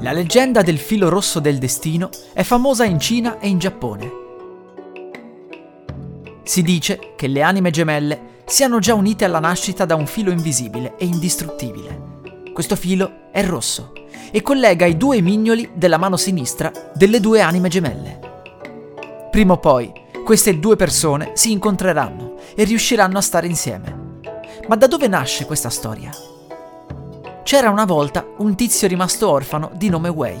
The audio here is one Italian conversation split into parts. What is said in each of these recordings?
La leggenda del filo rosso del destino è famosa in Cina e in Giappone. Si dice che le anime gemelle siano già unite alla nascita da un filo invisibile e indistruttibile. Questo filo è rosso e collega i due mignoli della mano sinistra delle due anime gemelle. Prima o poi queste due persone si incontreranno e riusciranno a stare insieme. Ma da dove nasce questa storia? C'era una volta un tizio rimasto orfano di nome Wei.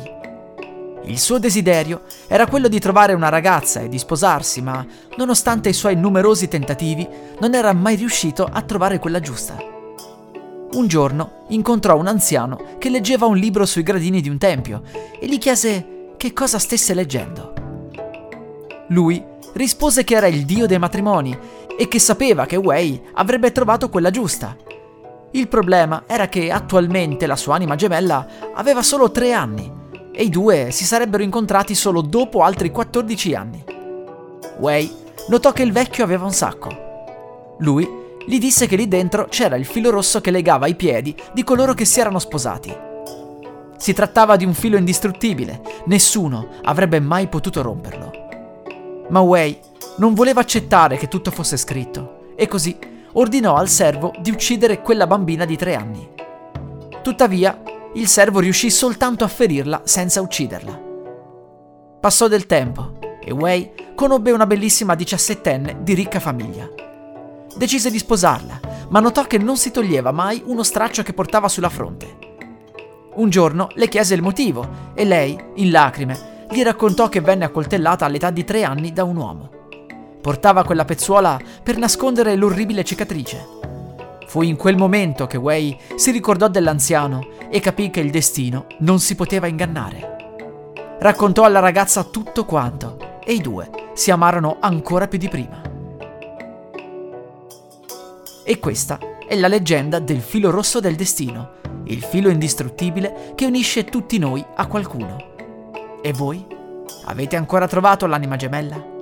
Il suo desiderio era quello di trovare una ragazza e di sposarsi, ma nonostante i suoi numerosi tentativi, non era mai riuscito a trovare quella giusta. Un giorno incontrò un anziano che leggeva un libro sui gradini di un tempio e gli chiese che cosa stesse leggendo. Lui rispose che era il dio dei matrimoni e che sapeva che Wei avrebbe trovato quella giusta il problema era che attualmente la sua anima gemella aveva solo tre anni e i due si sarebbero incontrati solo dopo altri 14 anni. Wei notò che il vecchio aveva un sacco. Lui gli disse che lì dentro c'era il filo rosso che legava i piedi di coloro che si erano sposati. Si trattava di un filo indistruttibile, nessuno avrebbe mai potuto romperlo. Ma Wei non voleva accettare che tutto fosse scritto e così ordinò al servo di uccidere quella bambina di tre anni. Tuttavia, il servo riuscì soltanto a ferirla senza ucciderla. Passò del tempo e Wei conobbe una bellissima diciassettenne di ricca famiglia. Decise di sposarla, ma notò che non si toglieva mai uno straccio che portava sulla fronte. Un giorno le chiese il motivo e lei, in lacrime, gli raccontò che venne accoltellata all'età di tre anni da un uomo. Portava quella pezzuola per nascondere l'orribile cicatrice. Fu in quel momento che Wei si ricordò dell'anziano e capì che il destino non si poteva ingannare. Raccontò alla ragazza tutto quanto e i due si amarono ancora più di prima. E questa è la leggenda del filo rosso del destino, il filo indistruttibile che unisce tutti noi a qualcuno. E voi? Avete ancora trovato l'anima gemella?